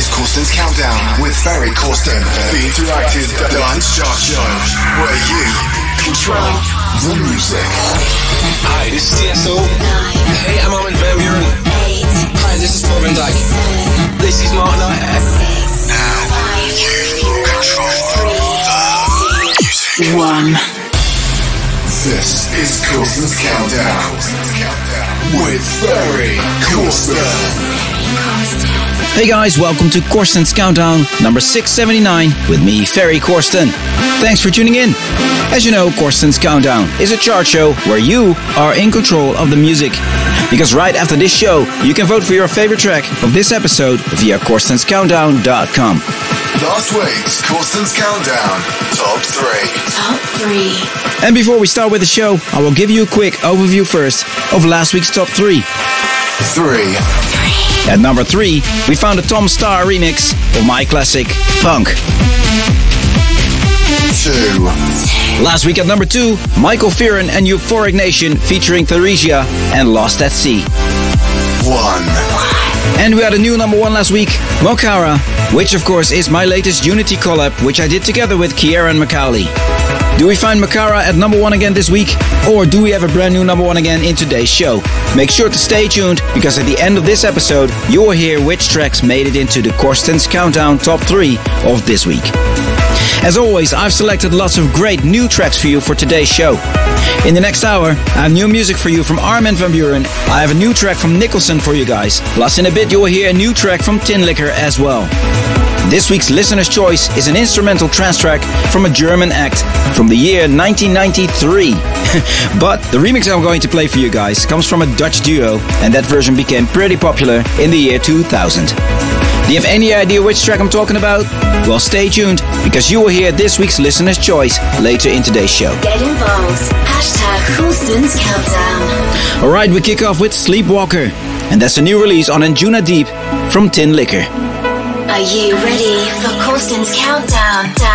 is Corsten's Countdown with Ferry Corsten, the interactive dance chart show where you control the music. Hi, this is Tiësto. Hey, I'm Armin van Buuren. Hi, this is Paul van Dyk. This is Mark Knight. Now you control the music. One. This is Corsten's Countdown with Ferry Corsten. Hey guys, welcome to Corsten's Countdown number 679 with me, Ferry Corsten. Thanks for tuning in. As you know, Corsten's Countdown is a chart show where you are in control of the music. Because right after this show, you can vote for your favorite track of this episode via CorstensCountdown.com. Last week's Corsten's Countdown Top 3. Top three. And before we start with the show, I will give you a quick overview first of last week's top 3. 3. At number 3, we found a Tom Staar remix of my classic Punk. 2. Last week at number 2, Michael Fearon and Euphoric Nation featuring Theresia and Lost at Sea. 1. And we had a new number 1 last week, Mokara, which of course is my latest Unity collab, which I did together with Kieran McCauley. Do we find Makara at number one again this week? Or do we have a brand new number one again in today's show? Make sure to stay tuned because at the end of this episode, you will hear which tracks made it into the Corsten's Countdown Top 3 of this week. As always, I've selected lots of great new tracks for you for today's show. In the next hour, I have new music for you from Armin van Buuren. I have a new track from Nicholson for you guys. Plus, in a bit, you will hear a new track from Tinlicker as well. This week's listener's choice is an instrumental trance track from a German act from the year 1993. but the remix I'm going to play for you guys comes from a Dutch duo, and that version became pretty popular in the year 2000. Do you have any idea which track I'm talking about? Well, stay tuned because you will hear this week's listener's choice later in today's show. Get involved. Hashtag Corsten's Countdown. Alright, we kick off with Sleepwalker, and that's a new release on Anjuna Deep from Tinlicker. Are you ready for Corsten's Countdown?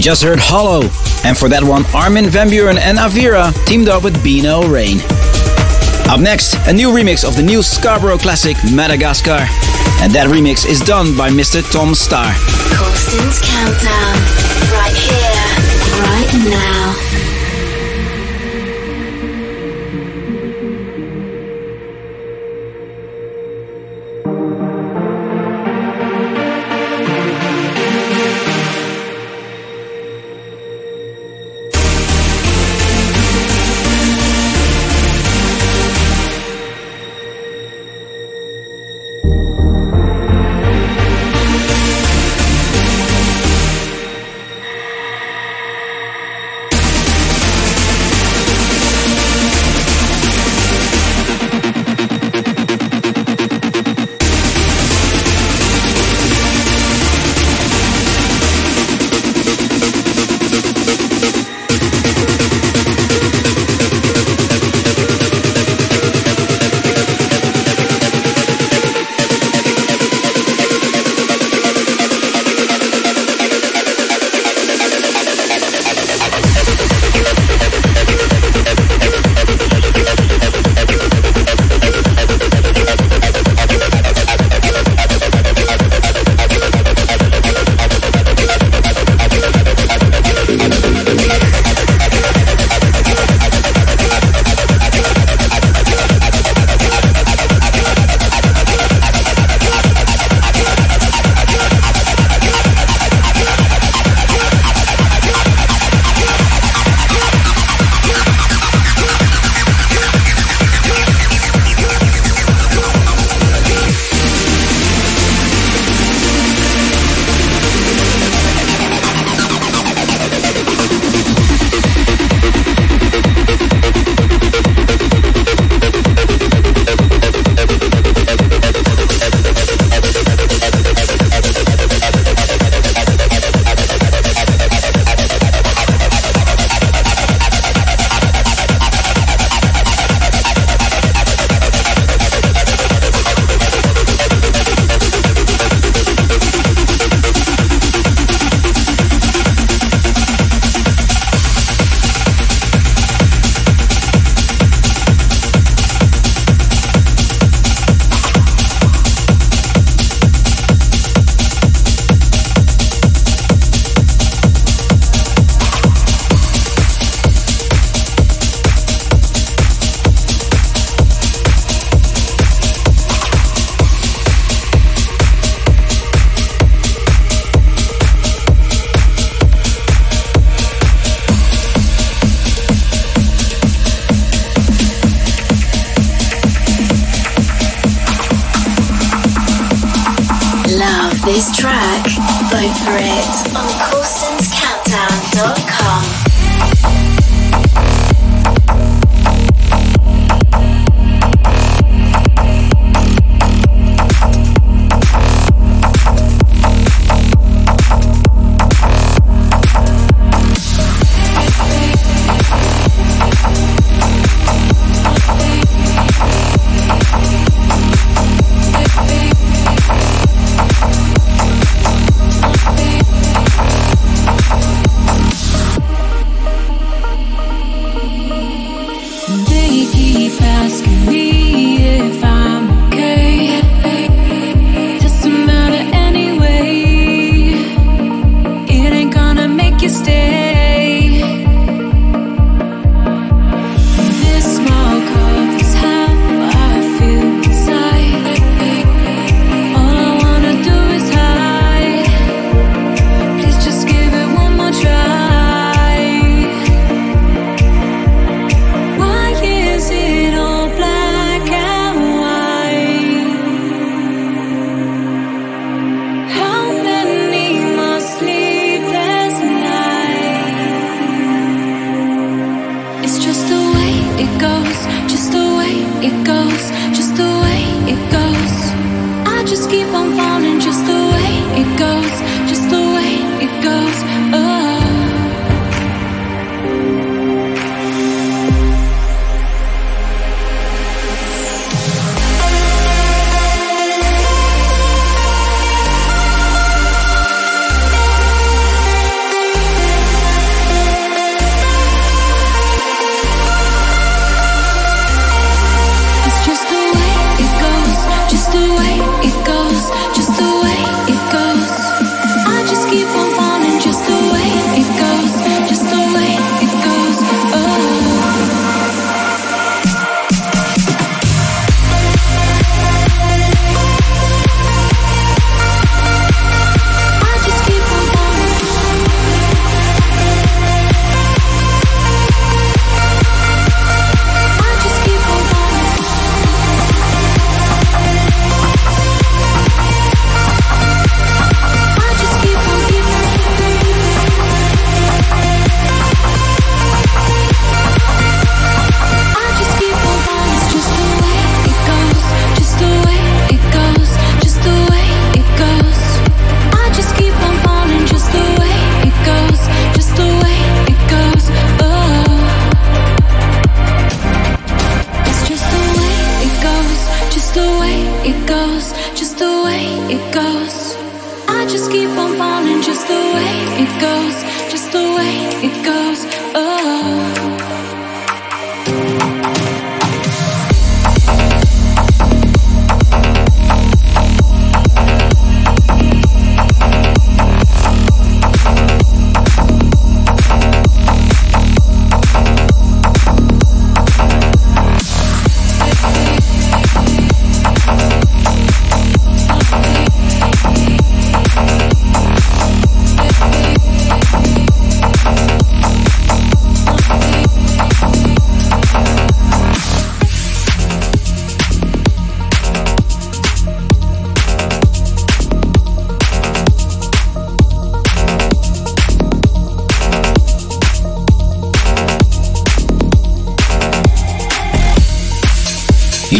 You just heard Hollow, and for that one, Armin van Buuren and Avira teamed up with Be No Rain. Up next, a new remix of the new Scarborough classic Madagascar. And that remix is done by Mr. Tom. Corsten's Countdown, right here, right now.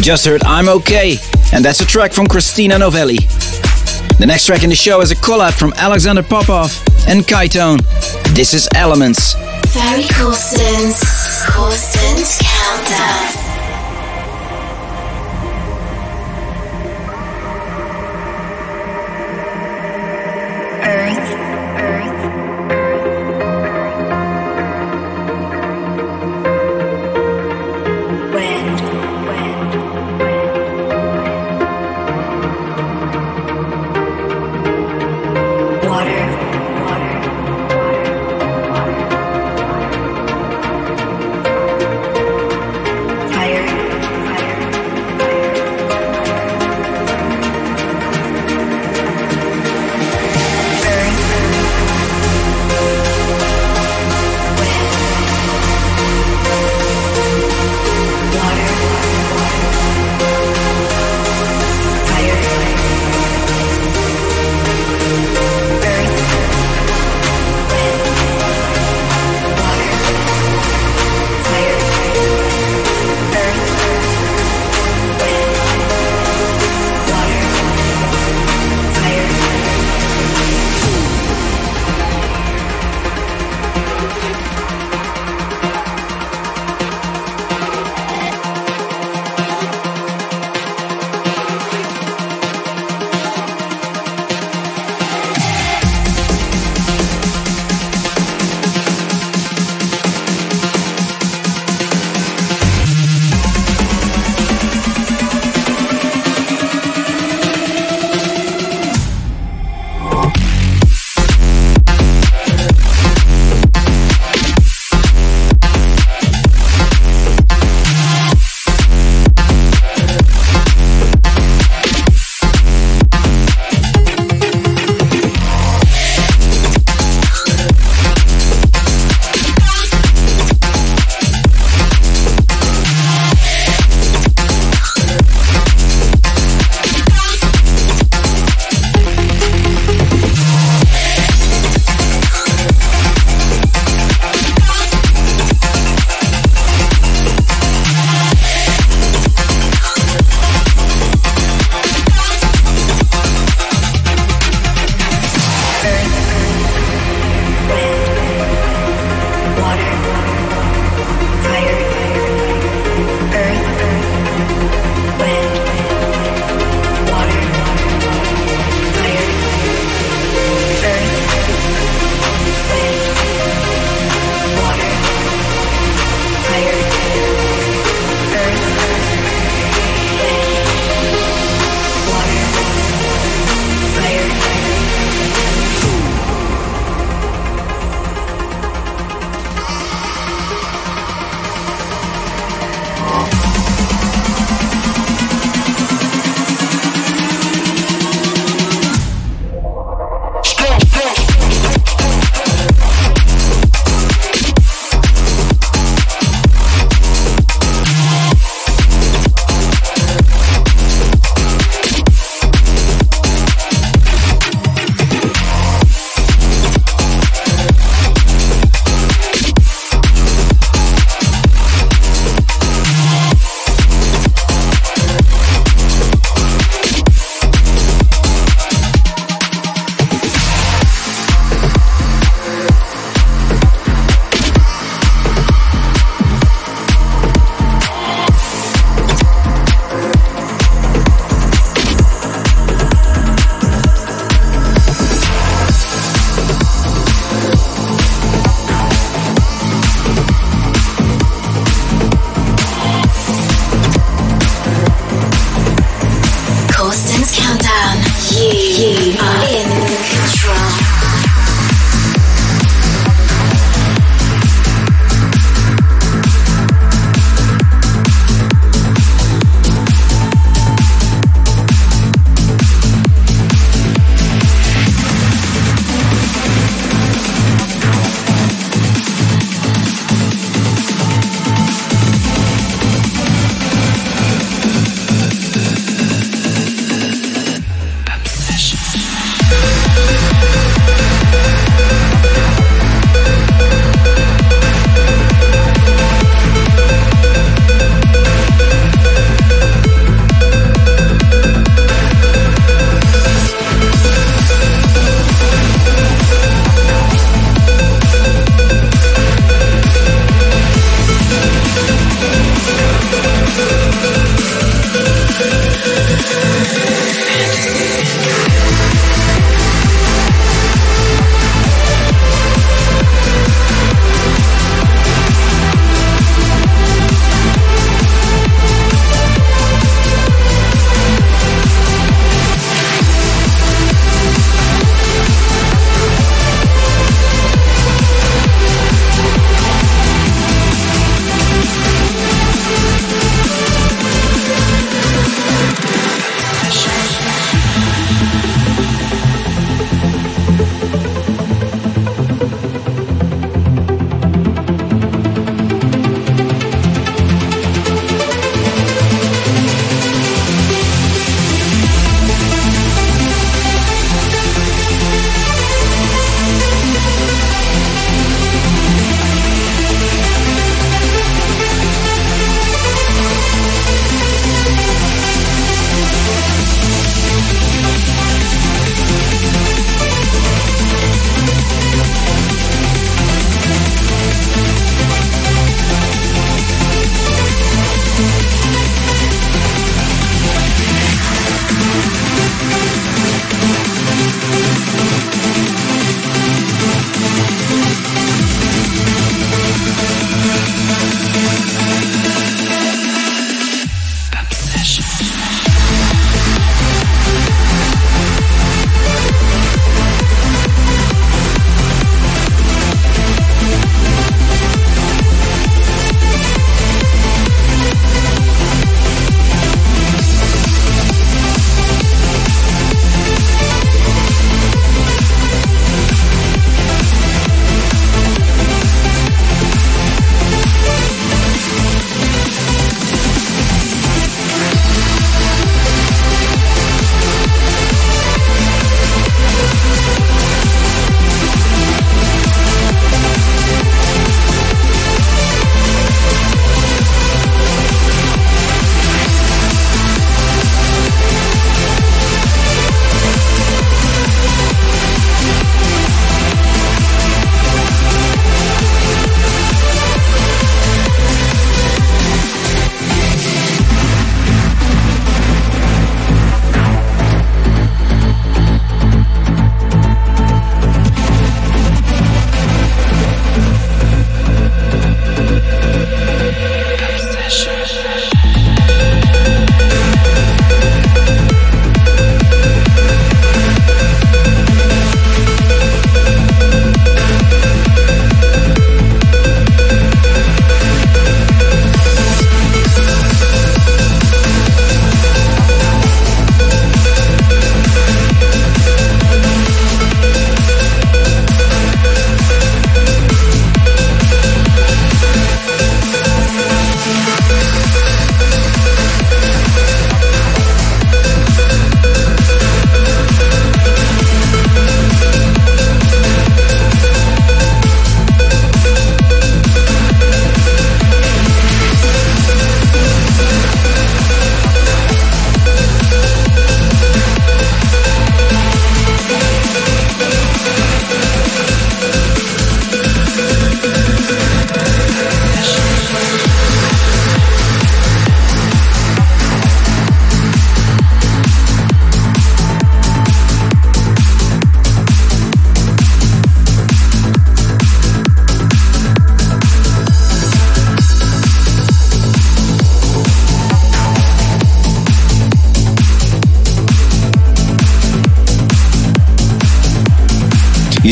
You just heard I'm Okay, and that's a track from Christina Novelli. The next track in the show is a collab from Alexander Popov and Kaitone. This is Elements. Ferry Corsten's, Corsten's Countdown.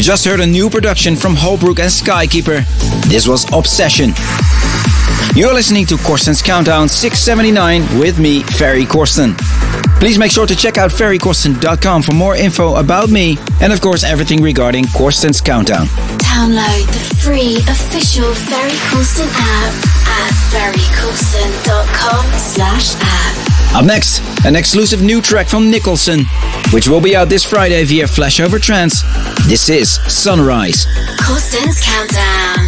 Just heard a new production from Holbrook and Skykeeper. This was Obsession. You're listening to Corsten's Countdown 679 with me, Ferry Corsten. Please make sure to check out ferrycorsten.com for more info about me and of course everything regarding Corsten's Countdown. Download the free official Ferry Corsten app at ferrycorsten.com slash app. Up next, an exclusive new track from Nicholson, which will be out this Friday via Flashover Trance. This is Sunrise. Corsten's Countdown.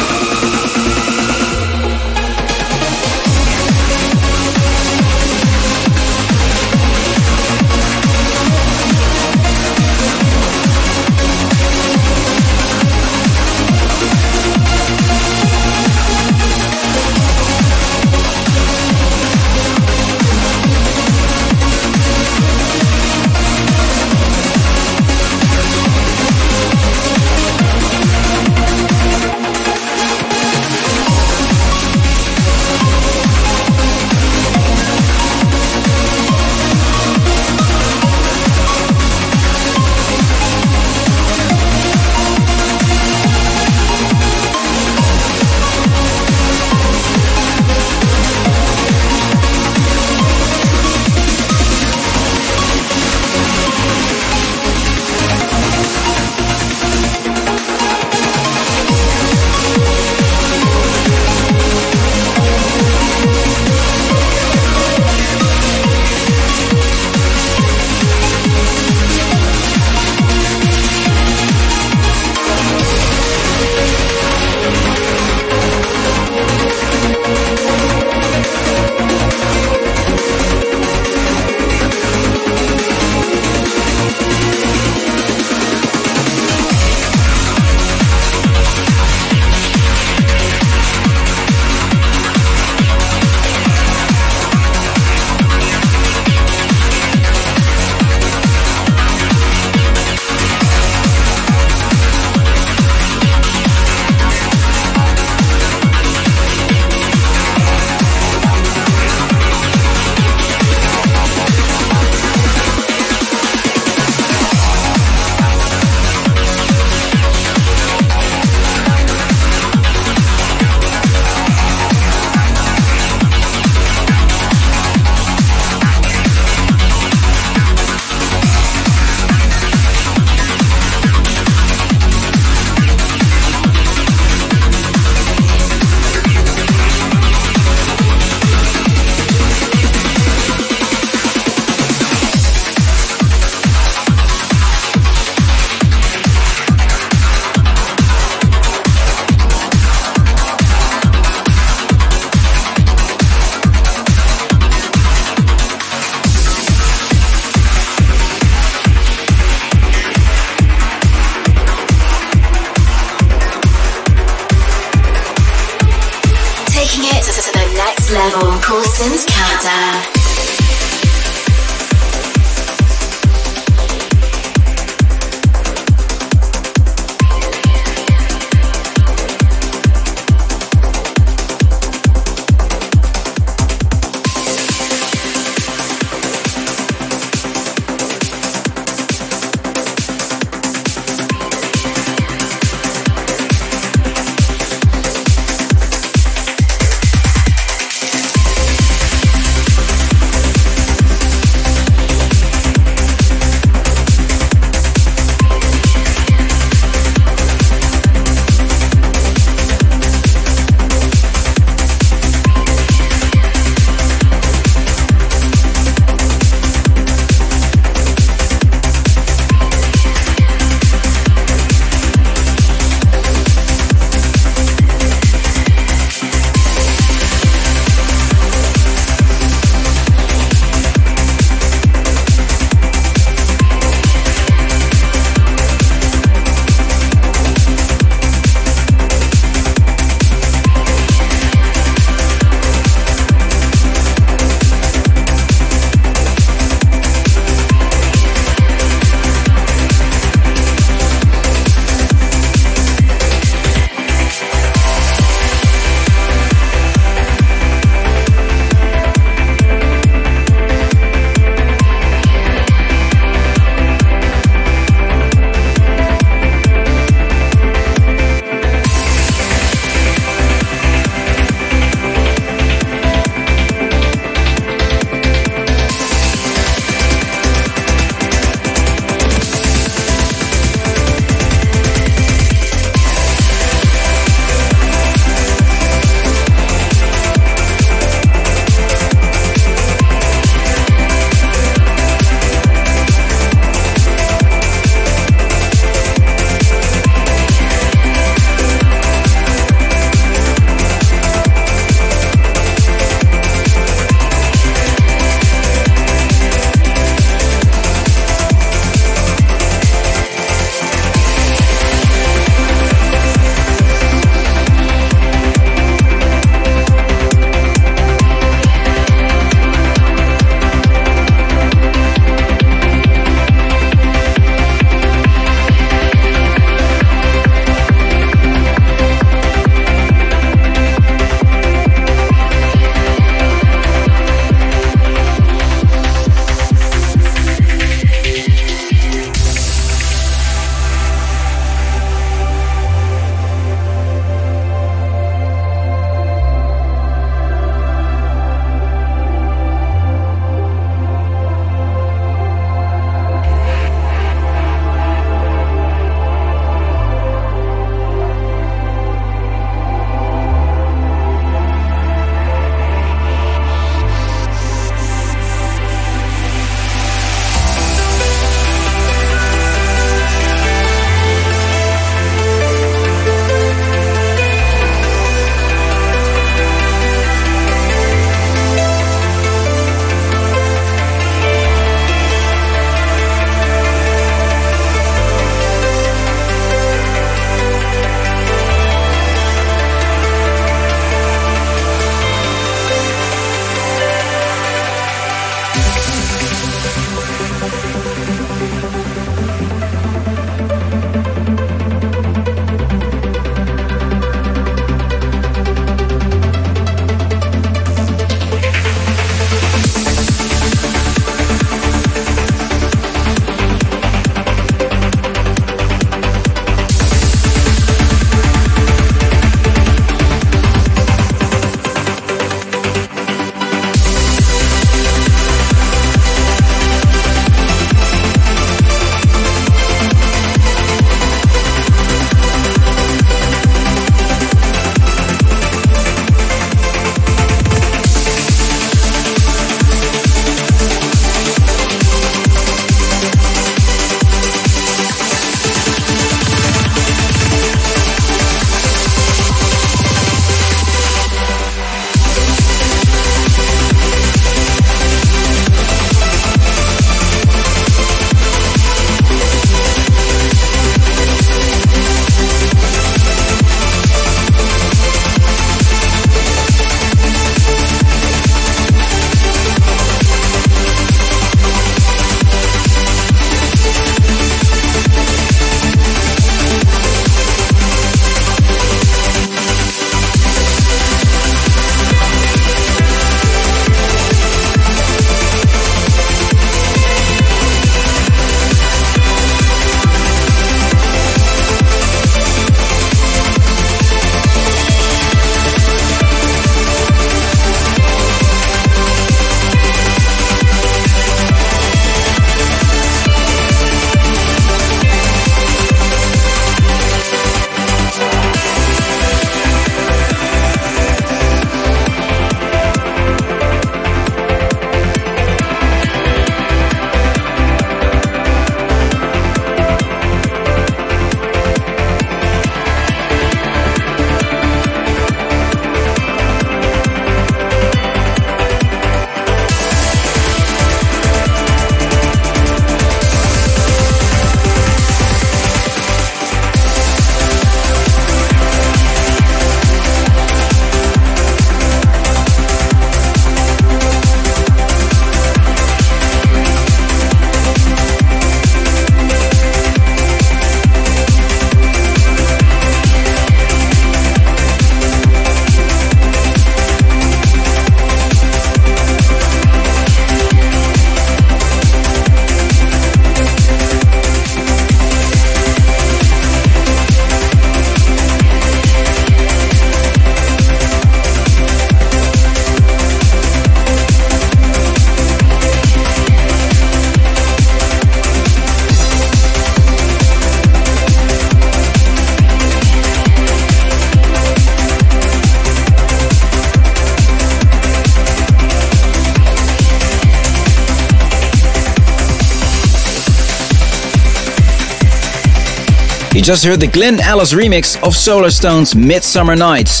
Just heard the Glenn Ellis remix of Solarstone's Midsummer Nights.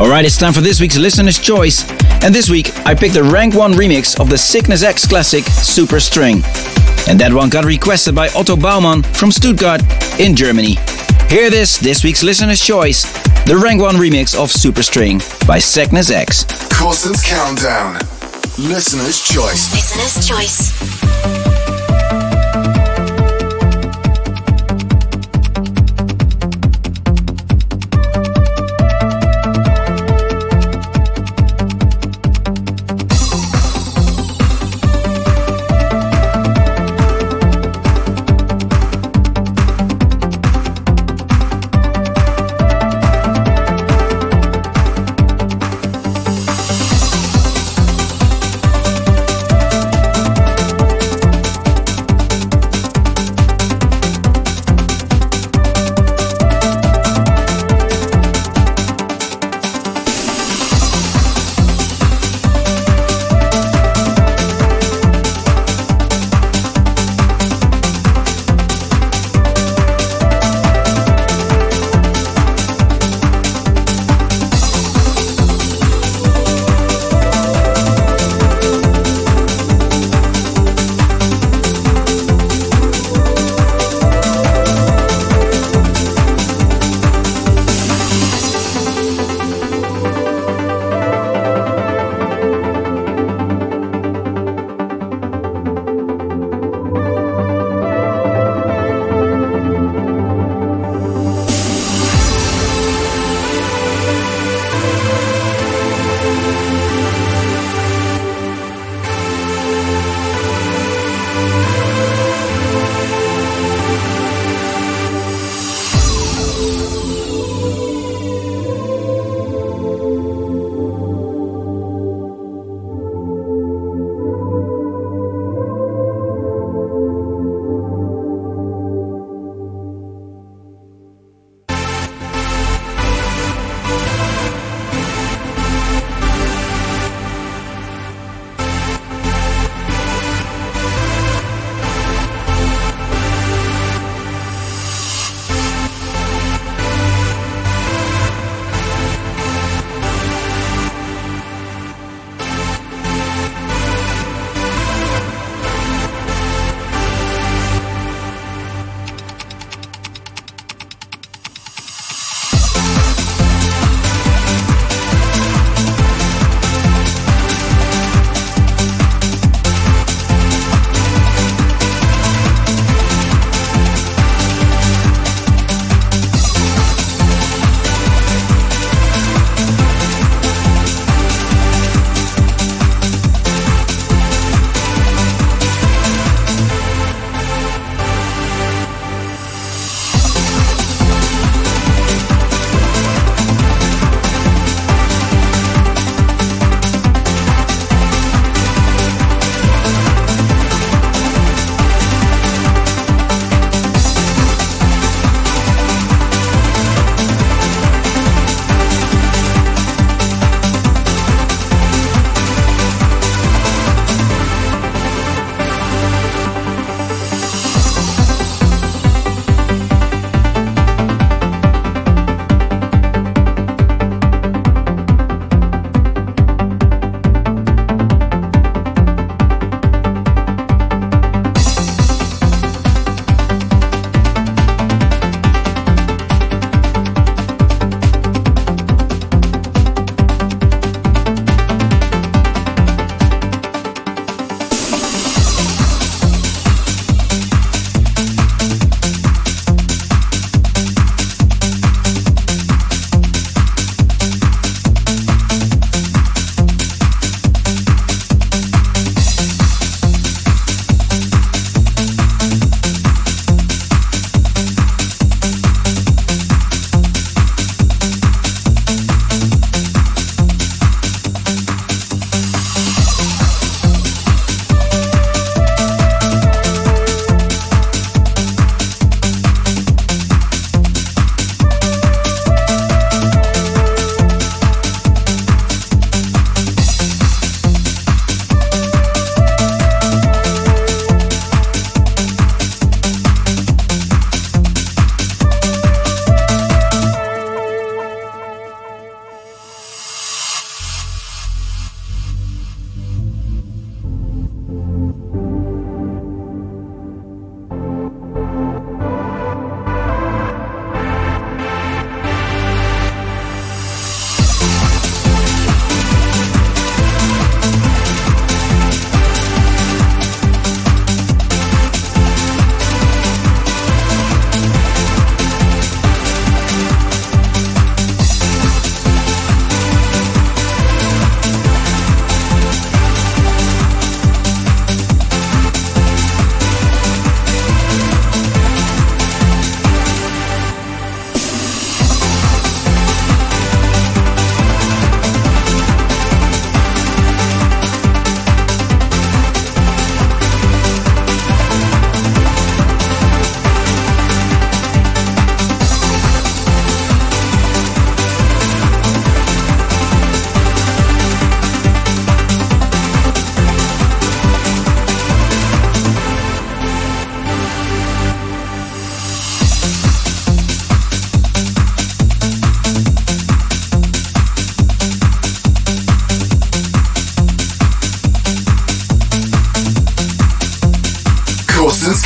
Alright, it's time for this week's Listener's Choice. And this week, I picked the Rank 1 remix of the Cygnus X classic Super String. And that one got requested by Otto Baumann from Stuttgart in Germany. Hear this, this week's Listener's Choice, the Rank 1 remix of Super String by Cygnus X. Corsten's Countdown. Listener's Choice. Listener's Choice.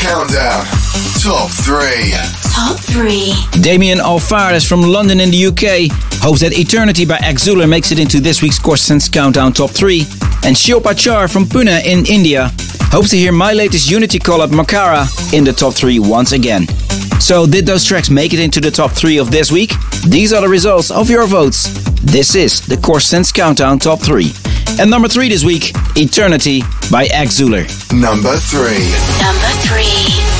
Countdown. Top 3. Top 3. Damien Alvarez from London in the UK hopes that Eternity by Exuler makes it into this week's Corsten's Countdown Top 3. And Shilpa Char from Pune in India hopes to hear my latest Unity collab Makara in the top 3 once again. So, did those tracks make it into the top 3 of this week? These are the results of your votes. This is the Corsten's Countdown Top 3. And number 3 this week, Eternity by Exuler. Number 3. Number 3.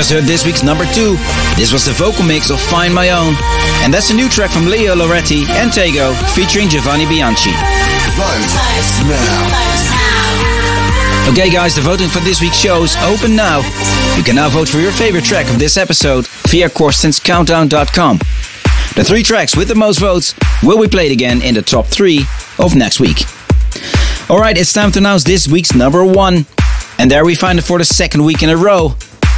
Just heard this week's number 2. This was the vocal mix of Find My Own. And that's a new track from Leo Loretti and Tego featuring Giovanni Bianchi. Vote now. Okay, guys, the voting for this week's show is open now. You can now vote for your favorite track of this episode via CorstensCountdown.com. The three tracks with the most votes will be played again in the top three of next week. Alright, it's time to announce this week's number one. And there we find it for the second week in a row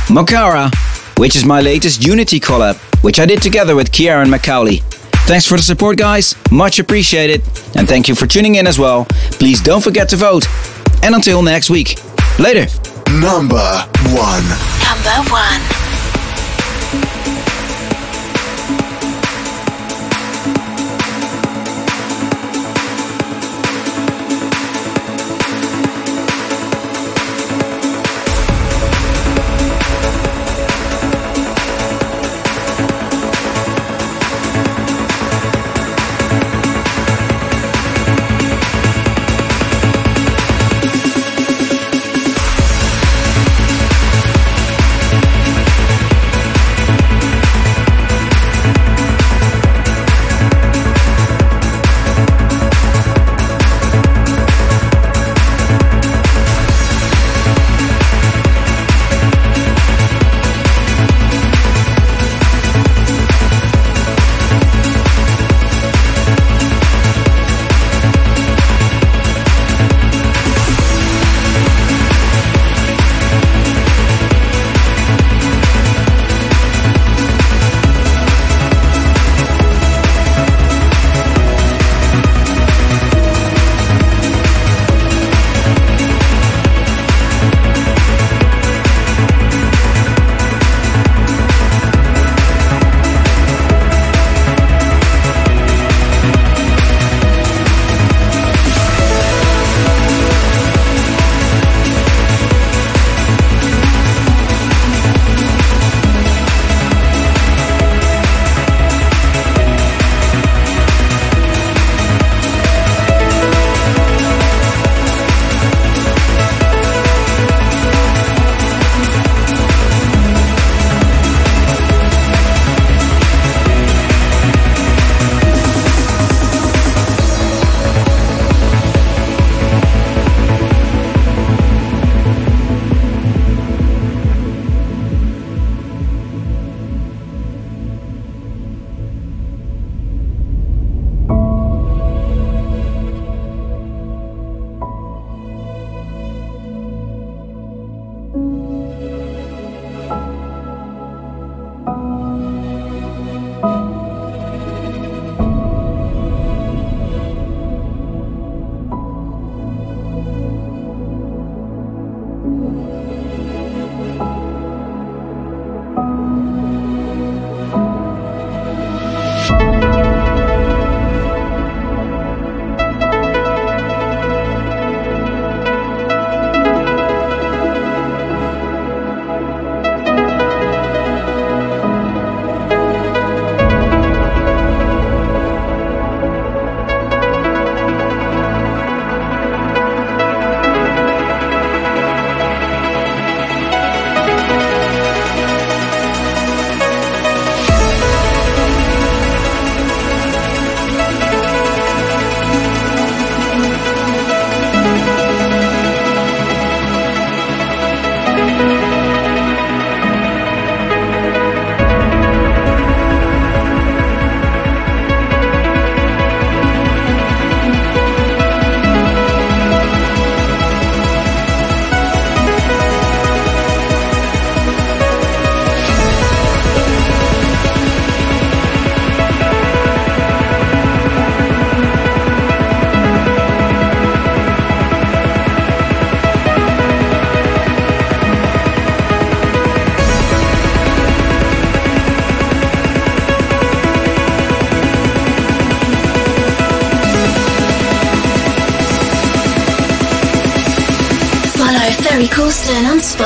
Makara, which is my latest Unity collab, which I did together with Kieran McCauley. Thanks for the support, guys. Much appreciated. And thank you for tuning in as well. Please don't forget to vote. And until next week. Later. Number 1. Number 1.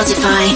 Spotify.